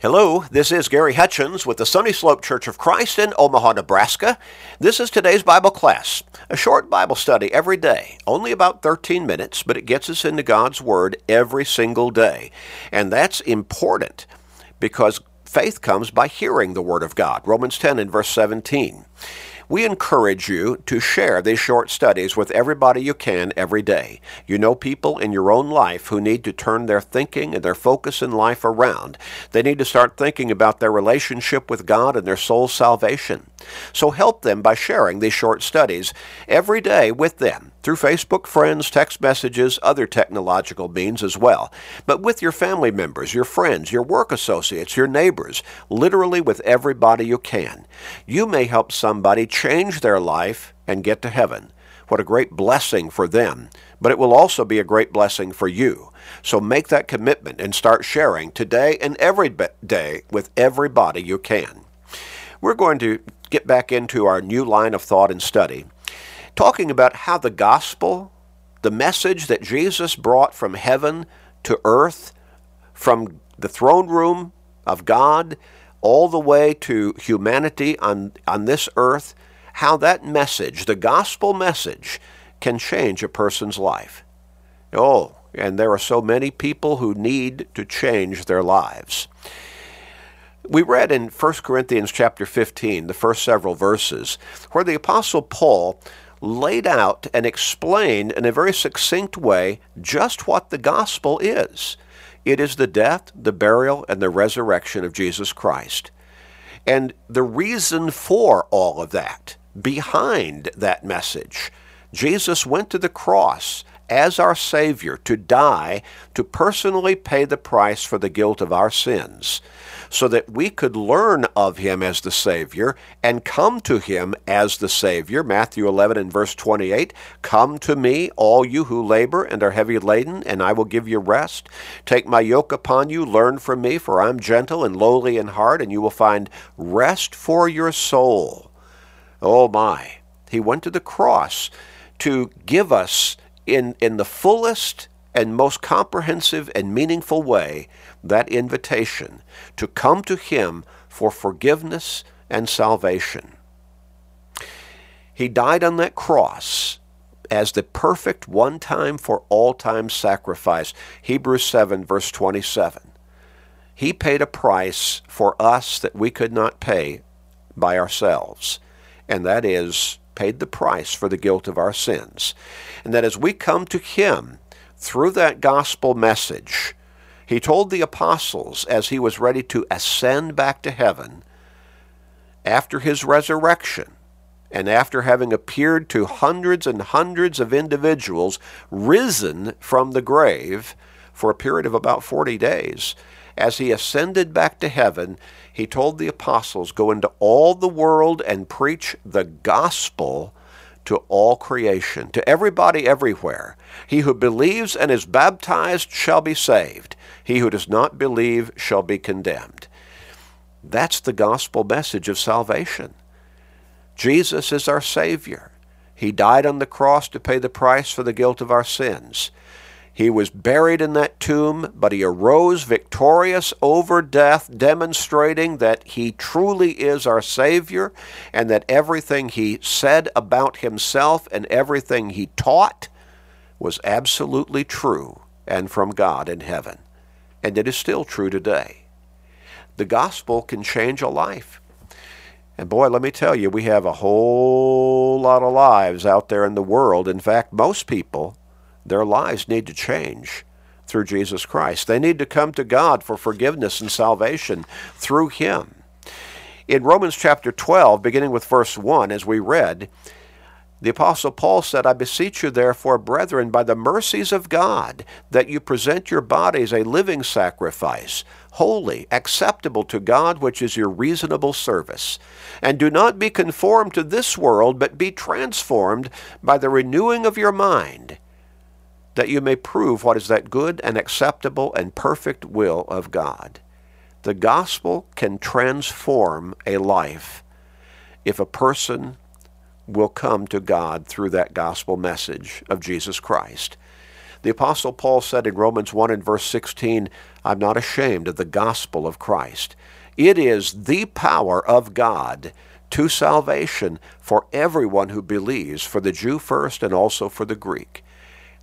Hello, this is Gary Hutchins with the Sunny Slope Church of Christ in Omaha, Nebraska. This is today's Bible class, a short Bible study every day, only about 13 minutes, but it gets us into God's Word every single day. And that's important because faith comes by hearing the Word of God. Romans 10 and verse 17. We encourage you to share these short studies with everybody you can every day. You know people in your own life who need to turn their thinking and their focus in life around. They need to start thinking about their relationship with God and their soul's salvation. So help them by sharing these short studies every day with them through Facebook friends, text messages, other technological means as well. But with your family members, your friends, your work associates, your neighbors, literally with everybody you can. You may help somebody change their life and get to heaven. What a great blessing for them, but it will also be a great blessing for you. So make that commitment and start sharing today and every day with everybody you can. We're going to get back into our new line of thought and study talking about how the gospel, the message that Jesus brought from heaven to earth, from the throne room of God all the way to humanity on, on this earth, how that message, the gospel message, can change a person's life. Oh, and there are so many people who need to change their lives. We read in 1 Corinthians chapter 15, the first several verses, where the apostle Paul laid out and explained in a very succinct way just what the gospel is. It is the death, the burial, and the resurrection of Jesus Christ. And the reason for all of that, behind that message, Jesus went to the cross as our Savior to die to personally pay the price for the guilt of our sins so that we could learn of him as the Savior and come to him as the Savior. Matthew 11 and verse 28 Come to me, all you who labor and are heavy laden, and I will give you rest. Take my yoke upon you, learn from me, for I'm gentle and lowly in heart, and you will find rest for your soul. Oh my. He went to the cross to give us in, in the fullest and most comprehensive and meaningful way that invitation to come to Him for forgiveness and salvation. He died on that cross as the perfect one time for all time sacrifice. Hebrews 7, verse 27. He paid a price for us that we could not pay by ourselves, and that is paid the price for the guilt of our sins. And that as we come to Him, through that gospel message, he told the apostles as he was ready to ascend back to heaven after his resurrection and after having appeared to hundreds and hundreds of individuals risen from the grave for a period of about 40 days, as he ascended back to heaven, he told the apostles, Go into all the world and preach the gospel to all creation, to everybody everywhere. He who believes and is baptized shall be saved. He who does not believe shall be condemned. That's the gospel message of salvation. Jesus is our Savior. He died on the cross to pay the price for the guilt of our sins. He was buried in that tomb, but he arose victorious over death, demonstrating that he truly is our Savior and that everything he said about himself and everything he taught was absolutely true and from God in heaven. And it is still true today. The gospel can change a life. And boy, let me tell you, we have a whole lot of lives out there in the world. In fact, most people their lives need to change through Jesus Christ. They need to come to God for forgiveness and salvation through Him. In Romans chapter 12, beginning with verse 1, as we read, the Apostle Paul said, I beseech you, therefore, brethren, by the mercies of God, that you present your bodies a living sacrifice, holy, acceptable to God, which is your reasonable service. And do not be conformed to this world, but be transformed by the renewing of your mind that you may prove what is that good and acceptable and perfect will of God. The gospel can transform a life if a person will come to God through that gospel message of Jesus Christ. The Apostle Paul said in Romans 1 and verse 16, I'm not ashamed of the gospel of Christ. It is the power of God to salvation for everyone who believes, for the Jew first and also for the Greek.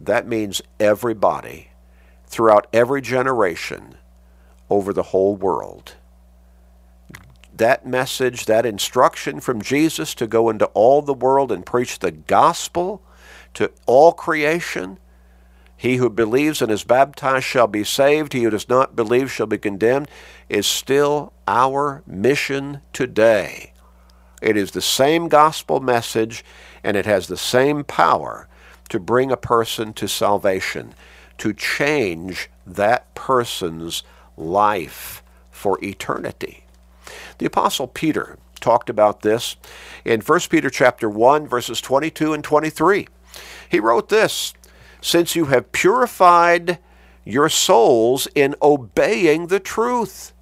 That means everybody, throughout every generation, over the whole world. That message, that instruction from Jesus to go into all the world and preach the gospel to all creation. He who believes and is baptized shall be saved. He who does not believe shall be condemned, is still our mission today. It is the same gospel message, and it has the same power to bring a person to salvation, to change that person's life for eternity. The apostle Peter talked about this in 1 Peter chapter 1 verses 22 and 23. He wrote this, since you have purified your souls in obeying the truth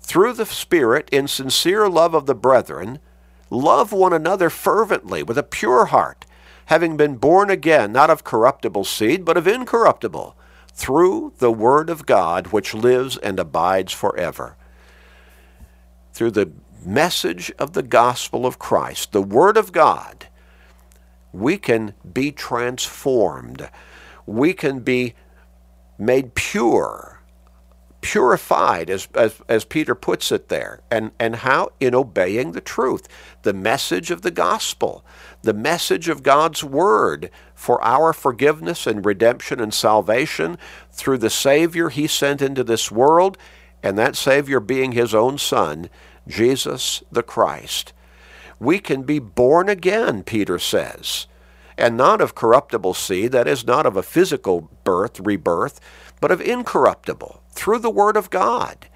through the Spirit in sincere love of the brethren, love one another fervently with a pure heart, having been born again, not of corruptible seed, but of incorruptible, through the Word of God, which lives and abides forever. Through the message of the gospel of Christ, the Word of God, we can be transformed. We can be made pure purified, as, as, as Peter puts it there. And, and how? In obeying the truth, the message of the gospel, the message of God's word for our forgiveness and redemption and salvation through the Savior he sent into this world, and that Savior being his own Son, Jesus the Christ. We can be born again, Peter says, and not of corruptible seed, that is, not of a physical birth, rebirth, but of incorruptible, through the Word of God,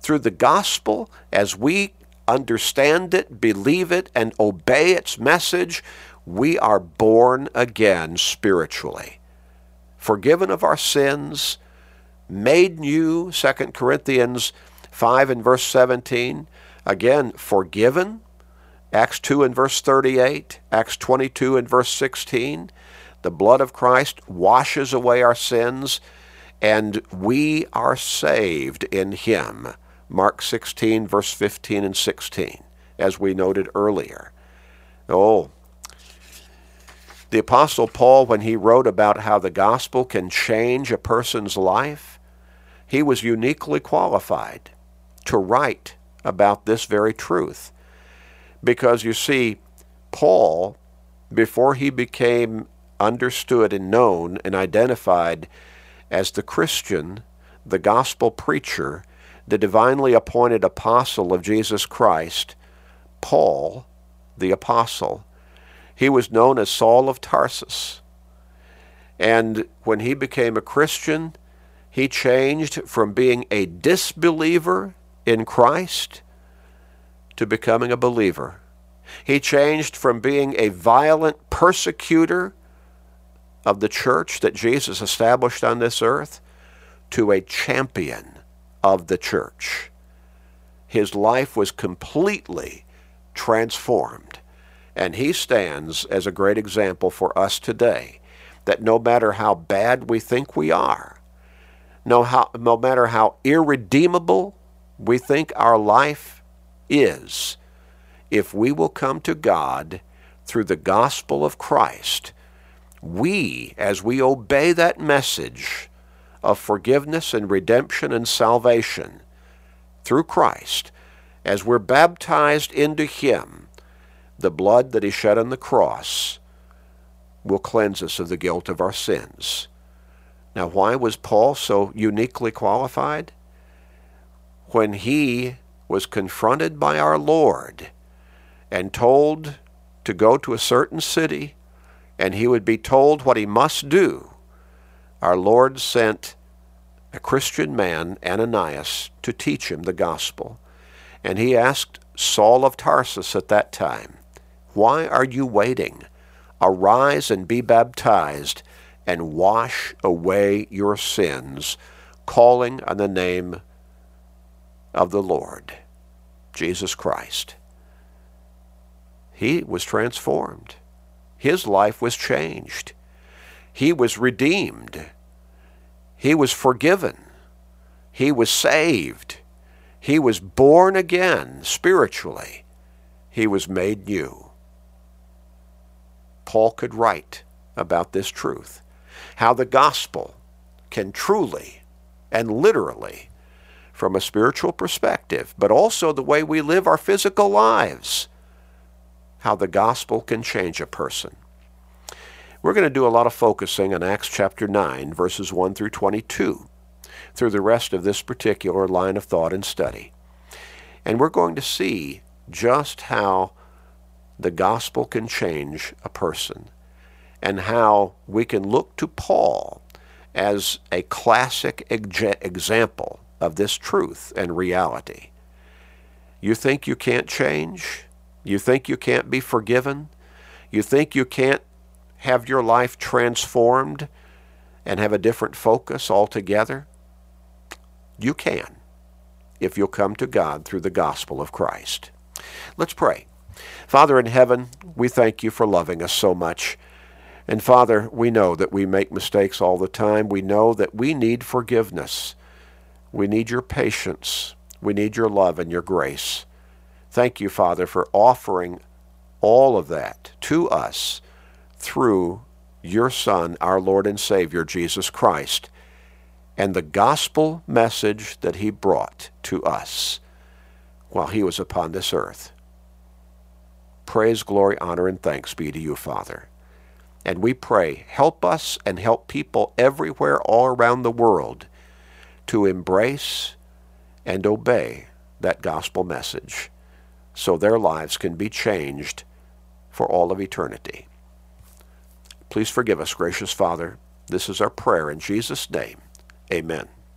through the gospel, as we understand it, believe it, and obey its message, we are born again spiritually. Forgiven of our sins, made new, 2 Corinthians 5 and verse 17. Again, forgiven, Acts 2 and verse 38, Acts 22 and verse 16. The blood of Christ washes away our sins and we are saved in him. Mark 16, verse 15 and 16, as we noted earlier. Oh, the Apostle Paul, when he wrote about how the gospel can change a person's life, he was uniquely qualified to write about this very truth. Because you see, Paul, before he became understood and known and identified as the Christian, the gospel preacher, the divinely appointed apostle of Jesus Christ, Paul, the apostle. He was known as Saul of Tarsus. And when he became a Christian, he changed from being a disbeliever in Christ to becoming a believer. He changed from being a violent persecutor of the church that Jesus established on this earth to a champion of the church. His life was completely transformed. And he stands as a great example for us today that no matter how bad we think we are, no, how, no matter how irredeemable we think our life is, if we will come to God through the gospel of Christ, we, as we obey that message of forgiveness and redemption and salvation through Christ, as we're baptized into Him, the blood that He shed on the cross will cleanse us of the guilt of our sins. Now, why was Paul so uniquely qualified? When he was confronted by our Lord and told to go to a certain city and he would be told what he must do, our Lord sent a Christian man, Ananias, to teach him the gospel. And he asked Saul of Tarsus at that time, Why are you waiting? Arise and be baptized, and wash away your sins, calling on the name of the Lord, Jesus Christ. He was transformed his life was changed. He was redeemed. He was forgiven. He was saved. He was born again spiritually. He was made new. Paul could write about this truth how the gospel can truly and literally, from a spiritual perspective, but also the way we live our physical lives, how the gospel can change a person. We're going to do a lot of focusing on Acts chapter 9, verses 1 through 22, through the rest of this particular line of thought and study. And we're going to see just how the gospel can change a person and how we can look to Paul as a classic example of this truth and reality. You think you can't change? You think you can't be forgiven? You think you can't have your life transformed and have a different focus altogether? You can if you'll come to God through the gospel of Christ. Let's pray. Father in heaven, we thank you for loving us so much. And Father, we know that we make mistakes all the time. We know that we need forgiveness. We need your patience. We need your love and your grace. Thank you, Father, for offering all of that to us through your Son, our Lord and Savior, Jesus Christ, and the gospel message that he brought to us while he was upon this earth. Praise, glory, honor, and thanks be to you, Father. And we pray, help us and help people everywhere all around the world to embrace and obey that gospel message so their lives can be changed for all of eternity. Please forgive us, gracious Father. This is our prayer in Jesus' name. Amen.